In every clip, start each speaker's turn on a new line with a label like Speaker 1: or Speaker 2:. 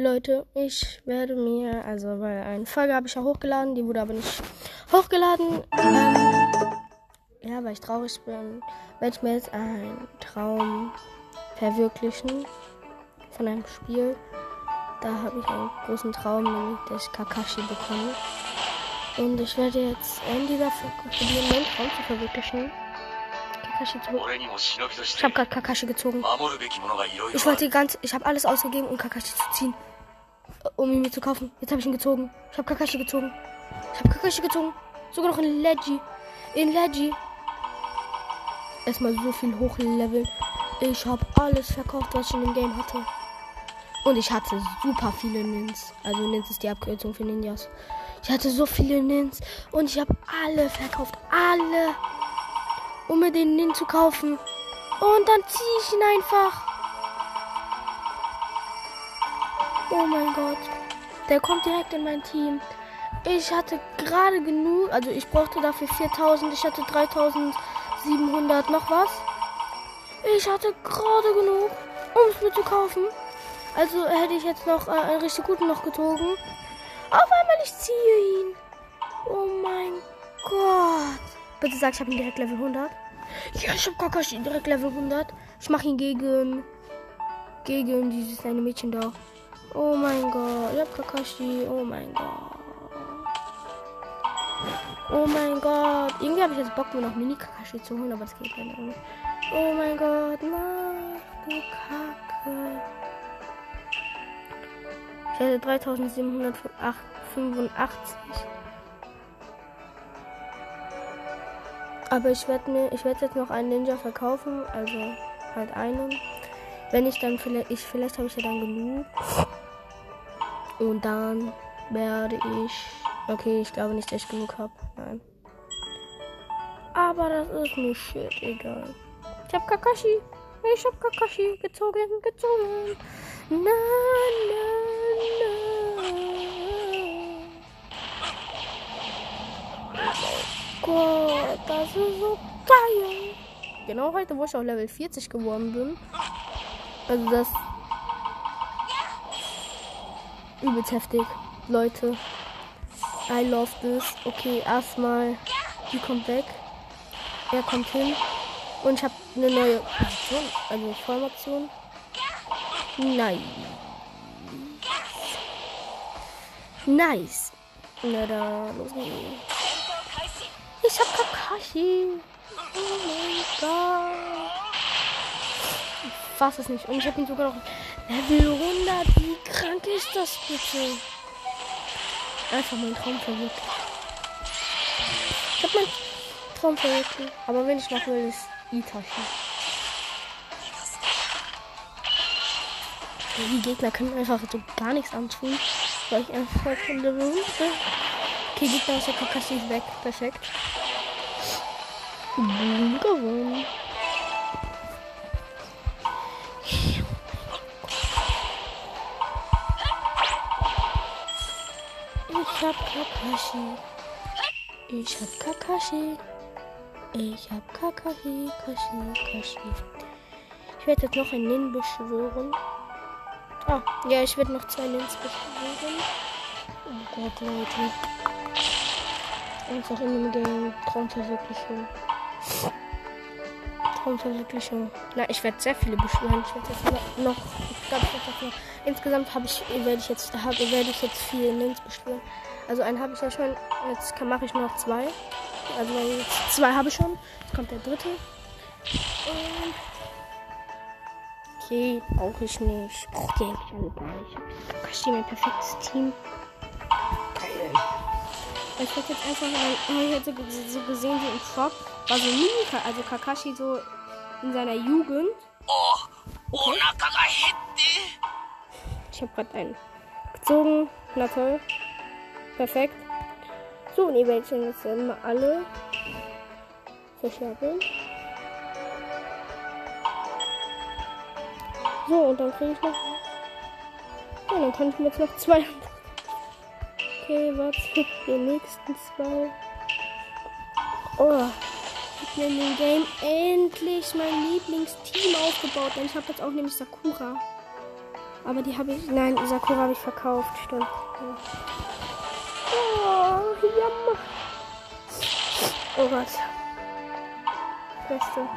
Speaker 1: Leute, ich werde mir, also weil eine Folge habe ich ja hochgeladen, die wurde aber nicht hochgeladen. Ähm, ja, weil ich traurig bin, werde ich mir jetzt einen Traum verwirklichen von einem Spiel. Da habe ich einen großen Traum, nämlich dass ich Kakashi bekomme. Und ich werde jetzt in dieser Folge probieren, meinen Traum zu verwirklichen. Kakashi zu Ich habe gerade Kakashi gezogen. Ich wollte ganz, ich habe alles ausgegeben, um Kakashi zu ziehen. Um ihn mir zu kaufen. Jetzt habe ich ihn gezogen. Ich habe Kakashi gezogen. Ich habe Kakashi gezogen. Sogar noch in Leggy. In Leggy. Erstmal so viel hochleveln. Ich habe alles verkauft, was ich in dem Game hatte. Und ich hatte super viele Nins. Also Nins ist die Abkürzung für Ninjas. Ich hatte so viele Nins. Und ich habe alle verkauft. Alle um mir den Nin zu kaufen. Und dann ziehe ich ihn einfach. Oh mein Gott. Der kommt direkt in mein Team. Ich hatte gerade genug, also ich brauchte dafür 4000, ich hatte 3700 noch was. Ich hatte gerade genug, um es mir zu kaufen. Also hätte ich jetzt noch äh, einen richtig guten noch gezogen. Auf einmal ich ziehe ihn. Oh mein Gott. Bitte sag, ich habe ihn direkt Level 100. Ja, ich habe Kakashi direkt Level 100. Ich mache ihn gegen gegen dieses kleine Mädchen da. Oh mein Gott, ich habe Kakashi. Oh mein Gott. Oh mein Gott. Irgendwie habe ich jetzt Bock, mir noch Mini Kakashi zu holen, aber das geht leider nicht. Oh mein Gott, nein, du Kacke. Ich hatte 3785. Aber ich werde mir, ich werde jetzt noch einen Ninja verkaufen, also halt einen. Wenn ich dann vielleicht, ich, vielleicht habe ich ja dann genug. Und dann werde ich, okay, ich glaube nicht, dass ich genug habe. Nein. Aber das ist mir shit egal. Ich habe Kakashi. Ich habe Kakashi gezogen, gezogen. Na, na, Gott, das ist so geil. Genau heute, wo ich auf Level 40 geworden bin. Also das übelst heftig. Leute. I love this. Okay, erstmal. Die kommt weg. Er kommt hin. Und ich habe eine neue Position. Also Formation. Nein. Nice. Na da, los geht's. Ich hab Kakashi. Oh mein Gott. Ich fass es nicht. Und ich hab ihn sogar noch Level 100. Wie krank ist das bitte? Einfach mein Traum verwirklicht. Ich hab meinen Traum verwirklicht. Aber wenn ich noch will, ist Itachi. Die Gegner können einfach so gar nichts antun, weil ich einfach von der bin. Okay, Gegner aus der Kakashi ist weg. Perfekt. Boom, gewonnen. Ich hab Kakashi. Ich hab Kakashi. Ich hab Kakashi, Kashi, Kashi. Ich werde jetzt noch einen Nin beschwören. Ah, ja, ich werde noch zwei Nins beschwören. Oh Gott, Leute. Einfach in dem Game Traumverwirklichung. Traumverwirklichung. Na, ich werde sehr viele beschwören. Ich werde jetzt noch, ich glaube, ich werde noch. Insgesamt habe ich, werde ich jetzt, hab, werde ich jetzt vier Nins beschwören. Also einen habe ich ja schon. Jetzt mache ich nur noch zwei. Also zwei habe ich schon. Jetzt kommt der dritte. Und okay, brauche ich nicht. Brauche die eigentlich alle gleich. Ich habe mein perfektes Team. Geil. Ich werde jetzt einfach, weil ich hätte so gesehen, wie im Shop war so Mini, also Kakashi so in seiner Jugend. Okay. Ich habe gerade einen gezogen. Na toll. Perfekt. So, und ihr werdet jetzt immer alle verschärfen. So, und dann kriege ich noch. Ja, dann kann ich mir jetzt noch zwei. Okay, warte. Die nächsten zwei. Oh. Ich mir in dem Game endlich mein Lieblingsteam aufgebaut. Denn ich habe jetzt auch nämlich Sakura. Aber die habe ich. Nein, Sakura habe ich verkauft. Stimmt. Oh, jammer. Oh Gott. Beste.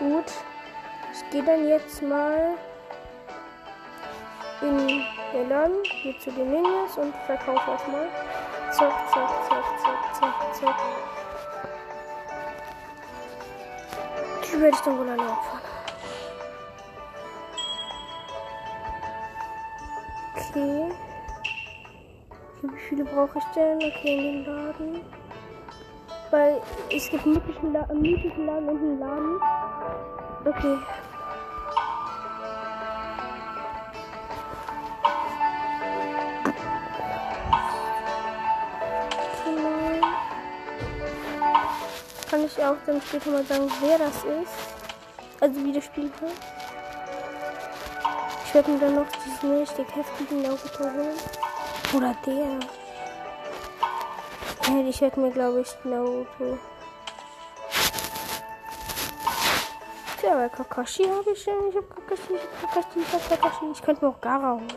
Speaker 1: Gut. Ich gehe dann jetzt mal in Laden, gehe zu den Ninjas und verkaufe das mal. Zack, zack, zack, zack, zack, zack. Die werde ich dann wohl alle opfern. Okay. Wie viele brauche ich denn? Okay, in den Laden. Weil es gibt einen mythischen Laden und einen Laden. Okay. Auch dann später mal sagen, wer das ist. Also wie das Spiel heißt. Ich werde mir dann noch diesen richtig heftigen Naruto holen. Oder der. Ja, ich werde mir, glaube ich, Naruto. Tja, bei Kakashi habe ich ja. Ich habe Kakashi, ich habe Kakashi, ich habe Kakashi. Ich könnte mir auch Gara holen.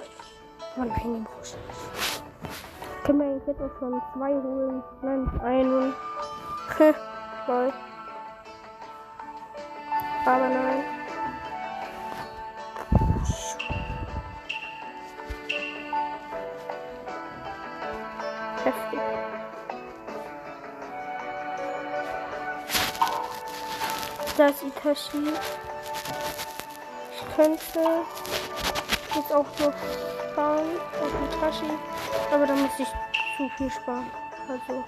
Speaker 1: Aber nein, den brauche ich nicht. Können wir jetzt auch schon zwei holen? Nein, einen. Toll. Aber nein. Heftig. Da ist Itachi. Ich könnte jetzt auch noch sparen auf Itachi. Aber da muss ich zu viel sparen. Also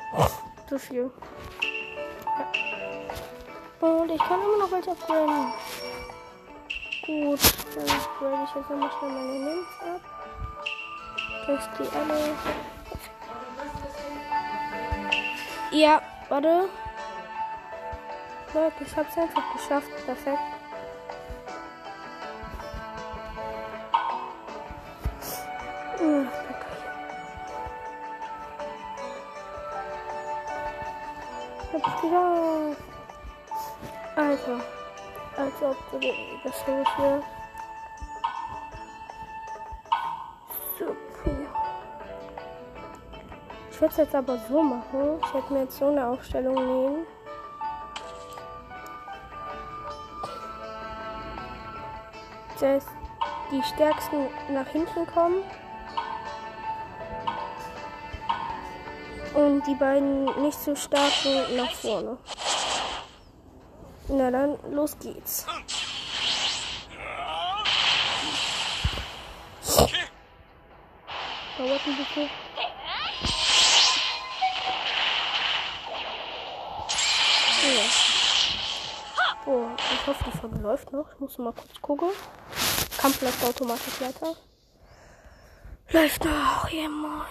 Speaker 1: zu viel. Und ich kann immer noch welche upgraden. Gut, dann grade ich jetzt nochmal schnell meine Links ab. Dass die alle. Ja, warte. Leute, ich hab's einfach geschafft. Perfekt. Das hier. Super. Ich würde es jetzt aber so machen. Ich werde mir jetzt so eine Aufstellung nehmen. Dass die stärksten nach hinten kommen. Und die beiden nicht so starken nach vorne. Na dann, los geht's. Dauert ein bisschen. Ja. Oh, ich hoffe, die Folge läuft noch. Ich muss mal kurz gucken. Kampf läuft automatisch weiter. Läuft noch, moin.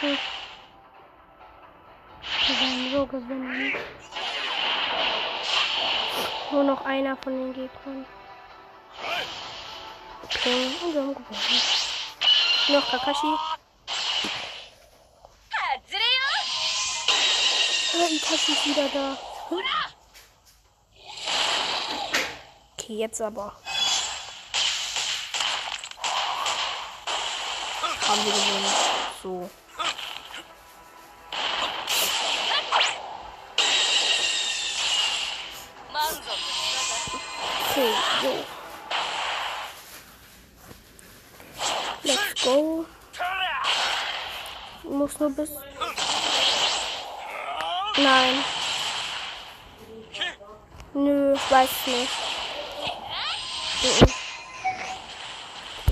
Speaker 1: Hm so gewinnen. Nur noch einer von den Gegnern. Okay, und wir haben gewonnen. Noch Kakashi. Ah, Itachi ist wieder da. Okay, jetzt aber. Haben wir gewonnen. So. Okay, so. Let's go. Ich muss nur bis. Nein. Nö, ich weiß nicht.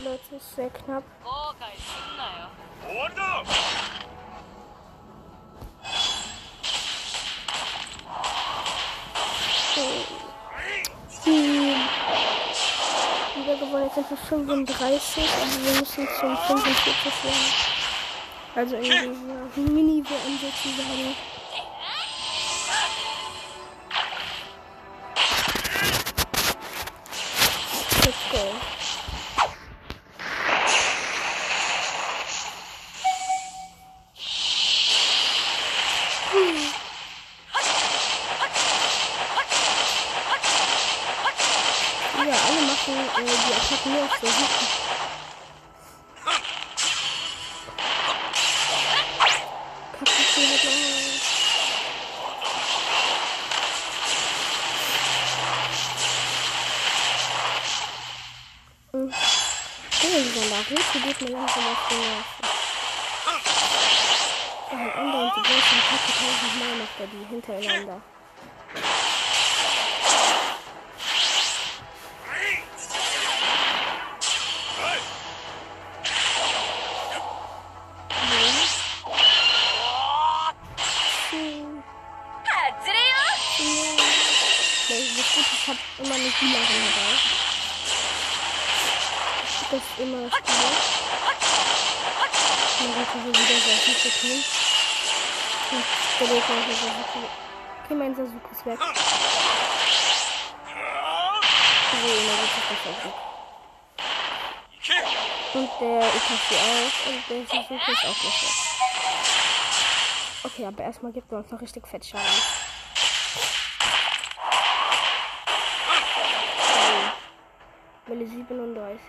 Speaker 1: Leute, ist sehr knapp. gewonnen. Jetzt sind wir 35, also wir müssen zum 45 werden. Also in dieser Mini-WM sozusagen. Der Itachi auch. Und der Sasuke ist auch weg. Okay, aber erstmal gibt er uns noch richtig fett Schaden. Welle 37.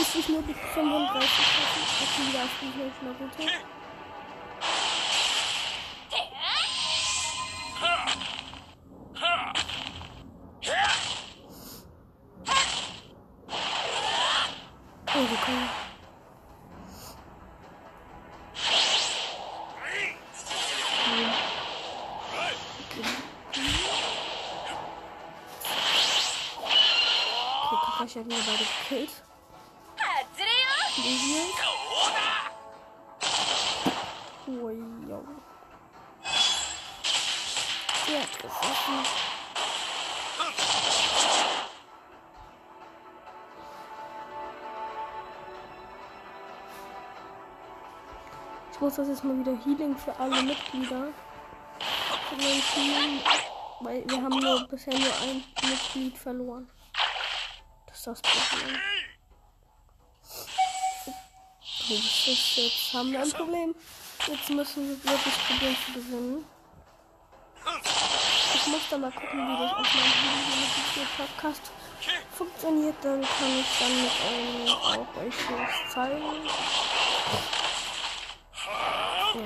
Speaker 1: Ist nicht nur bis 35 schaffen. Jetzt wieder auf die Hälfte das jetzt mal wieder Healing für alle Mitglieder. Weil wir haben nur bisher nur ein Mitglied verloren. Das ist das Problem. Ist jetzt haben wir ein Problem. Jetzt müssen wir wirklich probieren zu gewinnen. Ich muss dann mal gucken, wie das auf meinem Podcast funktioniert. Dann kann ich dann mit euch auch euch das zeigen. Ja.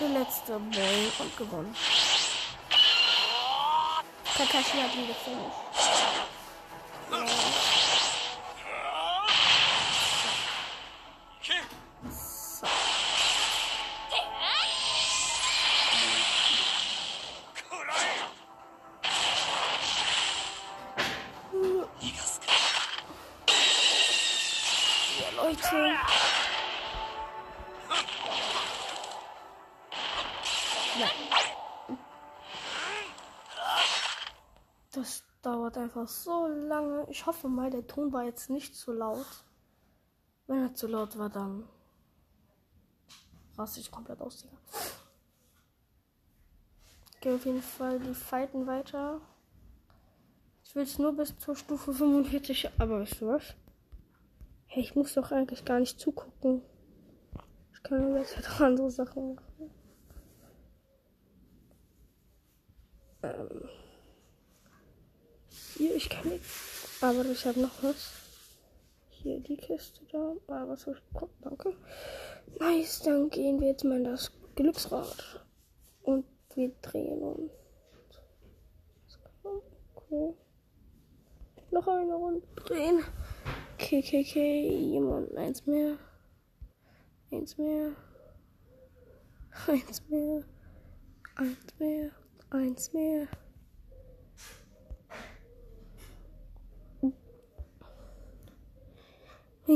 Speaker 1: Der letzte Boy und gewonnen. Kakashi hat wieder finish. Einfach so lange. Ich hoffe mal, der Ton war jetzt nicht zu laut. Wenn er zu laut war, dann raste ich komplett aus, Digga. Okay, auf jeden Fall, die fighten weiter. Ich will es nur bis zur Stufe 45, aber weißt du was? Hey, ich muss doch eigentlich gar nicht zugucken. Ich kann jetzt halt andere Sachen machen. Ähm. Ich nicht. Aber ich habe noch was. Hier die Kiste da. Ah, was bekommen? Danke. Nice, dann gehen wir jetzt mal in das Glücksrad. Und wir drehen uns. Okay. Noch eine Runde drehen. Okay, okay, okay. Jemand, eins mehr. Eins mehr. Eins mehr. Eins mehr. Eins mehr.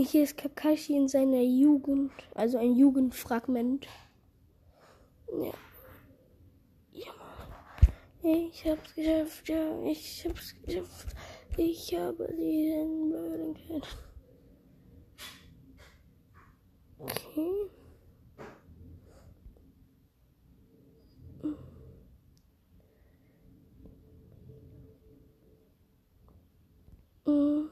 Speaker 1: Hier ist Kakashi in seiner Jugend, also ein Jugendfragment. Ja. Ja. Ich hab's geschafft, ja, ich hab's geschafft. Ich habe diesen blöden Kind. Okay. Mm.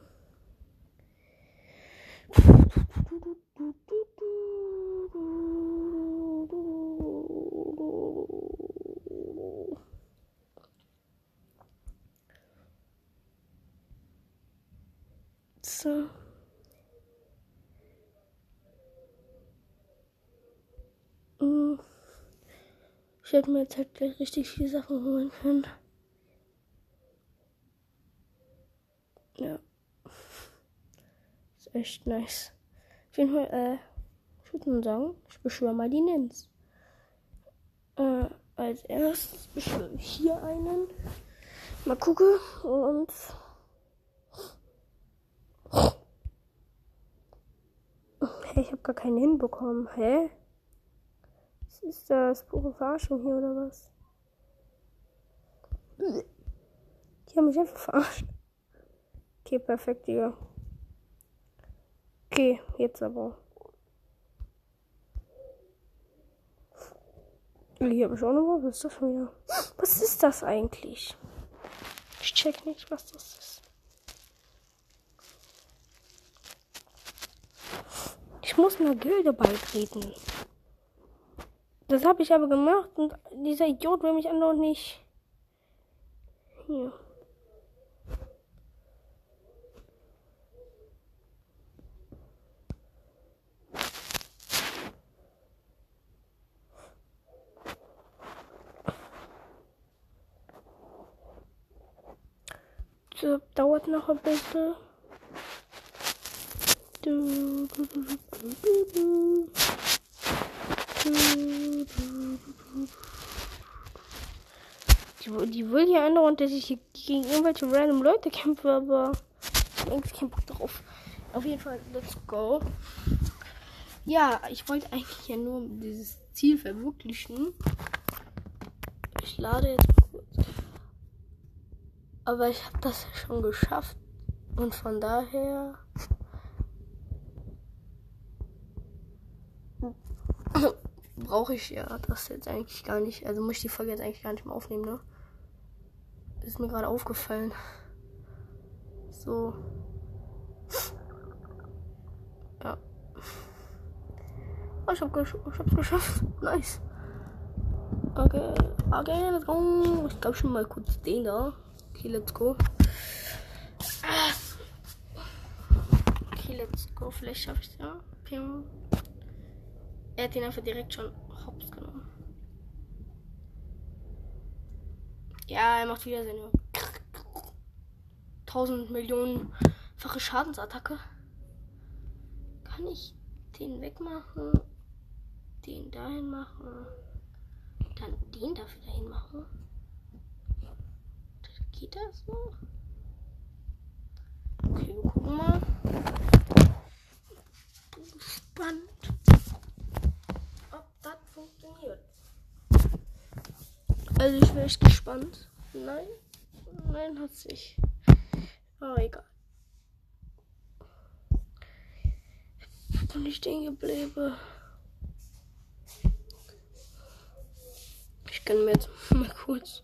Speaker 1: scheiße. Hm. Ich hätte mir jetzt halt gleich richtig viele Sachen holen können. Ja. Ist echt nice. Auf jeden Fall, äh, ich würde nur sagen, ich beschwöre mal die Nens. Äh, als erstes beschwöre ich hier einen. Mal gucken und. Hey, ich habe gar keinen hinbekommen. Hä? Was ist das? Pure Verarschung hier oder was? Die haben mich einfach verarscht. Okay, perfekt, Digga. Okay, jetzt aber. Hier habe ich auch noch was. Was ist das schon wieder? Was ist das eigentlich? Ich check nicht, was das ist. Ich muss einer Gilde beitreten. Das habe ich aber gemacht und dieser Idiot will mich andauernd nicht. Hier. So, dauert noch ein bisschen. Du, du, du, die, die will hier andauernd, dass ich hier gegen irgendwelche random Leute kämpfe, aber ich habe keinen Bock drauf. Auf jeden Fall, let's go. Ja, ich wollte eigentlich ja nur dieses Ziel verwirklichen. Ich lade jetzt kurz. Aber ich habe das schon geschafft. Und von daher. Brauche ich ja das jetzt eigentlich gar nicht. Also muss ich die Folge jetzt eigentlich gar nicht mehr aufnehmen, ne? Ist mir gerade aufgefallen. So. Ja. Oh, ich, hab gesch ich hab's geschafft. Nice. Okay, okay, let's go. Ich glaube schon mal kurz den da. Okay, let's go. Okay, let's go. Vielleicht schaffe ich es ja. Pim. Er hat ihn einfach direkt schon hops genommen. Ja, er macht wieder seine 1000 Millionenfache Schadensattacke. Kann ich den wegmachen? Den dahin machen? Dann den dafür dahin machen? Geht das so? Okay, gucken mal. Spannend. Ob das funktioniert. Also ich bin echt gespannt. Nein. Nein, hat sich. Aber egal. Und ich stehen geblieben. Ich kann mir jetzt mal kurz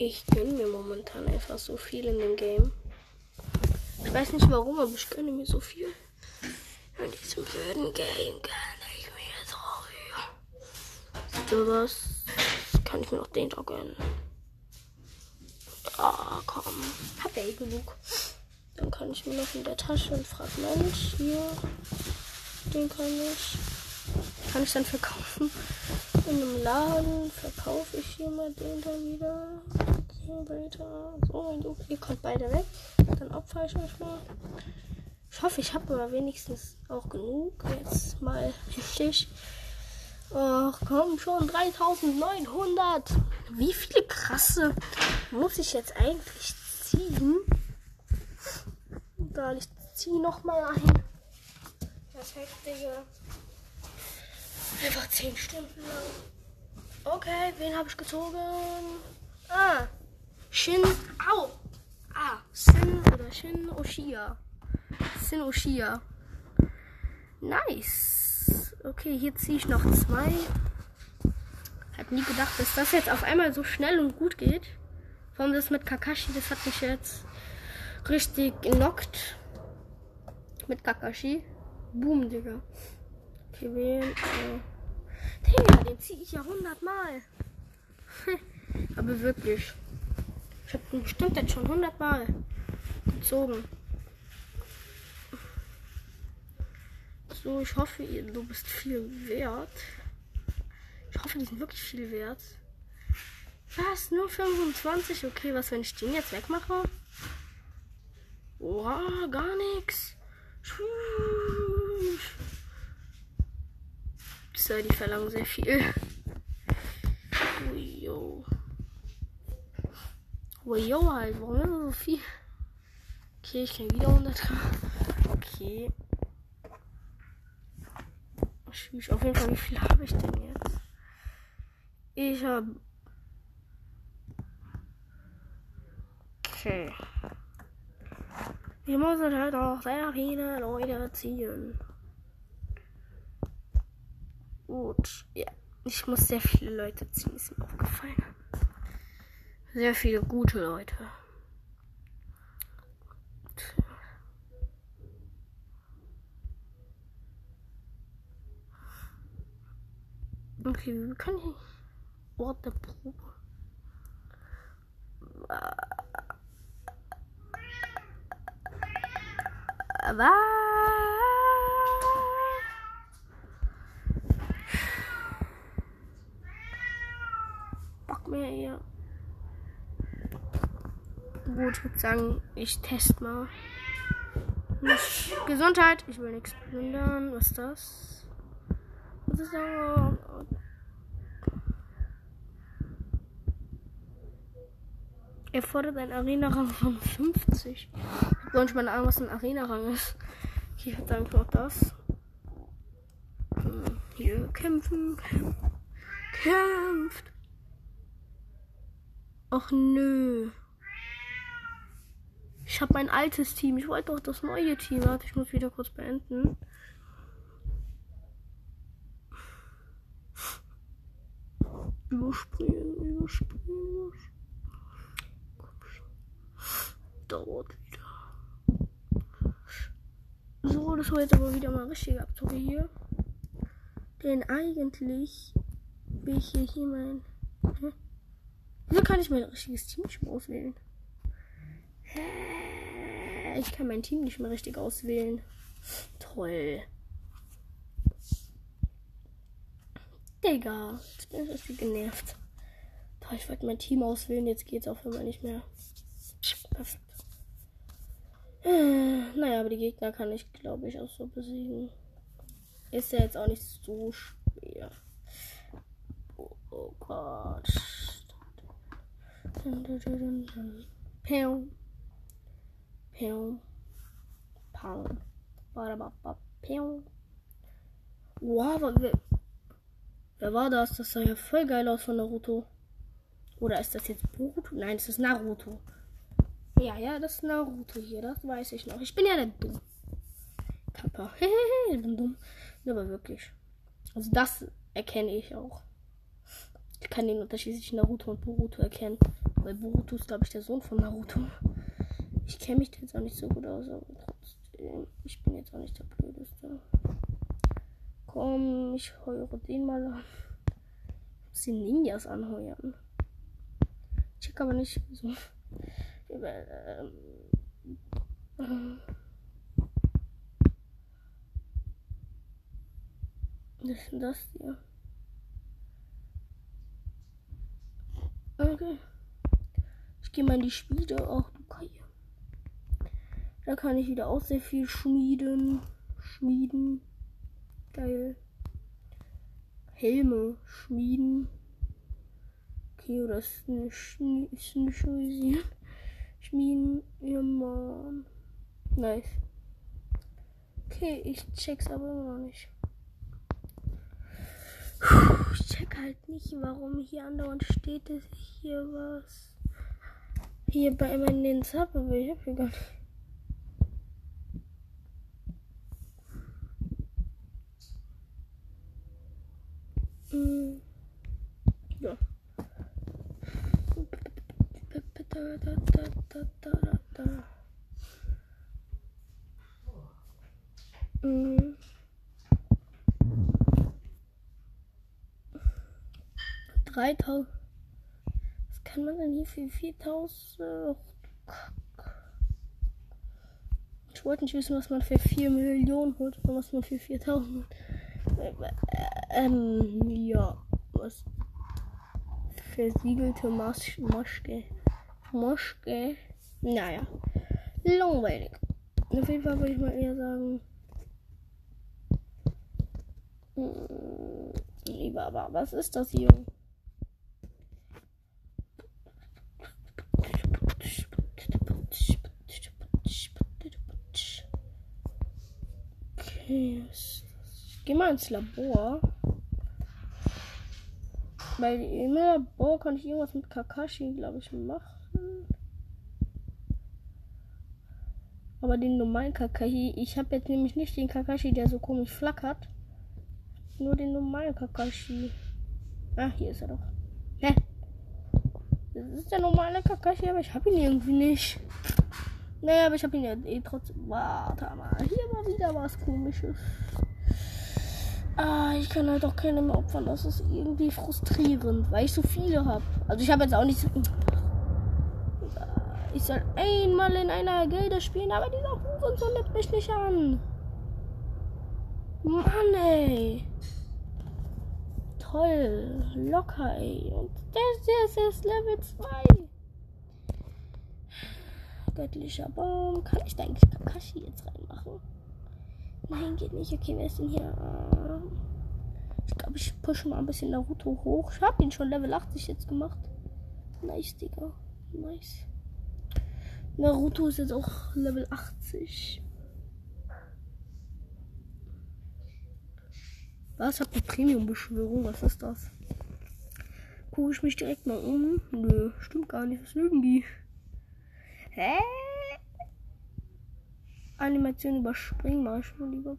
Speaker 1: ich gönne mir momentan einfach so viel in dem Game. Ich weiß nicht warum, aber ich gönne mir so viel. In diesem blöden Game so viel. So was kann ich mir noch den da gönnen. Ah, komm. Hab ja eh genug. Dann kann ich mir noch in der Tasche ein Fragment hier. Den kann ich. Kann ich dann verkaufen. In einem Laden verkaufe ich hier mal den da wieder. Kilometer. So, ihr kommt beide weg. Dann opfer ich euch mal. Ich hoffe, ich habe aber wenigstens auch genug. Jetzt mal richtig. Ach komm schon, 3900. Wie viele krasse muss ich jetzt eigentlich ziehen? Egal, ich ziehe nochmal ein. Das heftige. Einfach 10 Stunden lang. Okay, wen habe ich gezogen? Ah, Shin. Au! Ah, Sin oder Shin Oshia. Sin Oshia. Nice. Okay, hier ziehe ich noch zwei. Hab nie gedacht, dass das jetzt auf einmal so schnell und gut geht. Vor allem das mit Kakashi, das hat mich jetzt richtig genockt. Mit Kakashi. Boom, Digga. Okay, wen? Äh. Digga, den ziehe ich ja hundertmal. Aber wirklich. Ich habe den bestimmt jetzt schon hundertmal. gezogen. So, ich hoffe, du bist viel wert. Ich hoffe, die sind wirklich viel wert. Was? Nur 25? Okay, was, wenn ich den jetzt wegmache? Wow, gar nichts. So, die verlangen sehr viel. Ujo. Ujo halt, warum immer so viel? Okay, ich krieg wieder 100. Okay. Ich auf jeden Fall, wie viel habe ich denn jetzt? Ich habe. Okay. Wir müssen halt auch sehr viele Leute ziehen. Gut, ja. Ich muss sehr viele Leute ziehen, ist mir aufgefallen. Sehr viele gute Leute. Okay, wir können hier Ort der Probe. Was? Bock mehr hier. Gut, ich würde sagen, ich teste mal. Gesundheit, ich will nichts plündern. Was ist das? Das? Er fordert einen Arena-Rang von 50. Ich habe nicht mal Ahnung, was ein Arena-Rang ist. Okay, ich würde sagen, noch das. Hm, hier kämpfen. Kämpft. Ach nö. Ich habe mein altes Team. Ich wollte doch das neue Team. Warte, ich muss wieder kurz beenden. Überspringen, überspringen, überspringen dauert wieder. So, das war jetzt aber wieder mal richtige Abzocke hier. Denn eigentlich will ich hier, hier mein. Hä? Wieso kann ich mein richtiges Team nicht mehr auswählen? Ich kann mein Team nicht mehr richtig auswählen. Toll. Digga, jetzt bin ich genervt. Ich wollte mein Team auswählen, jetzt geht's auf einmal nicht mehr. Perfekt. Naja, aber die Gegner kann ich, glaube ich, auch so besiegen. Ist ja jetzt auch nicht so schwer. Oh, oh Gott. Pew. Pew. Pew. Wow, wer, war das? Das sah ja voll geil aus von Naruto. Oder ist das jetzt Boruto? Nein, es ist Naruto. Ja, ja, das ist Naruto hier, das weiß ich noch. Ich bin ja der dumm. Kappa. ich bin dumm. Aber wirklich. Also das erkenne ich auch. Ich kann den Unterschied zwischen Naruto und Boruto erkennen. Weil Boruto ist, glaube ich, der Sohn von Naruto. Ich kenne mich jetzt auch nicht so gut aus, aber trotzdem. Ich bin jetzt auch nicht der Blödeste. Komm, ich heure den mal an. Ich muss die Ninjas anheuern. Ich check aber nicht, so. Ähm, was ist denn das hier? Okay. Ich gehe mal in die Schmiede. Ach Kai. Da kann ich wieder auch sehr viel schmieden. Schmieden. Geil. Helme schmieden. Okay, oder eine Schmieden. Schmieden. Ja, Mann. Nice. Okay, ich check's aber noch nicht. Ich check halt nicht, warum hier andauernd steht, dass ich hier was hier bei meinen Sub, aber ich hab hier gar nicht. Mm. Ja. Da, da, da da, da, da, da. Mhm. Dreitausend. Was kann man denn hier für 4000? Ich wollte nicht wissen, was man für 4 Millionen holt oder was man für 4000 holt. Ähm, ja. Was? Versiegelte Mas Moschke. Moschke. Naja. Langweilig. Auf jeden Fall würde ich mal eher sagen. Hm, lieber, aber was ist das hier? Okay, ich geh mal ins Labor. Weil im Labor kann ich irgendwas mit Kakashi, glaube ich, machen. Aber den normalen Kakashi, ich habe jetzt nämlich nicht den Kakashi, der so komisch flackert. Nur den normalen Kakashi. Ah, hier ist er doch. Hä? Das ist der normale Kakashi, aber ich habe ihn irgendwie nicht. Naja, aber ich habe ihn ja eh trotzdem. Warte mal, hier war wieder was komisches. Ah, ich kann halt auch keine mehr opfern. Das ist irgendwie frustrierend, weil ich so viele habe. Also ich habe jetzt auch nicht. Ich soll einmal in einer Gilde spielen, aber dieser Hurensohn nimmt mich nicht an. Mann, ey. Toll. Locker, ey. Und das, ist Level 2 göttlicher Baum. Kann ich da Kakashi jetzt reinmachen? Nein, geht nicht. Okay, wer ist denn hier? Ich glaube, ich pushe mal ein bisschen Naruto hoch. Ich habe ihn schon Level 80 jetzt gemacht. Nice, Digga. Nice. Naruto ist jetzt auch Level 80. Was? Habt ihr Premium-Beschwörung? Was ist das? Gucke ich mich direkt mal um. Nö, stimmt gar nicht. Was lügen die? Hä? Animation überspringen mal schon lieber.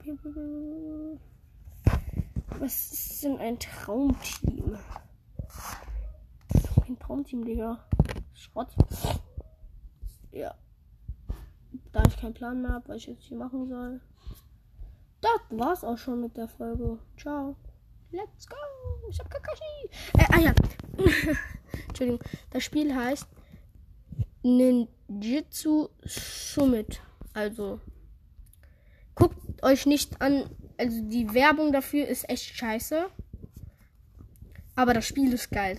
Speaker 1: Was ist denn ein Traumteam? Ein Traumteam, Digga. Schrott. Ja. Da ich keinen Plan mehr habe, was ich jetzt hier machen soll. Das war's auch schon mit der Folge. Ciao. Let's go. Ich hab Kakashi. Äh, ah ja. Entschuldigung. Das Spiel heißt Ninjitsu Summit. Also guckt euch nicht an. Also die Werbung dafür ist echt scheiße. Aber das Spiel ist geil.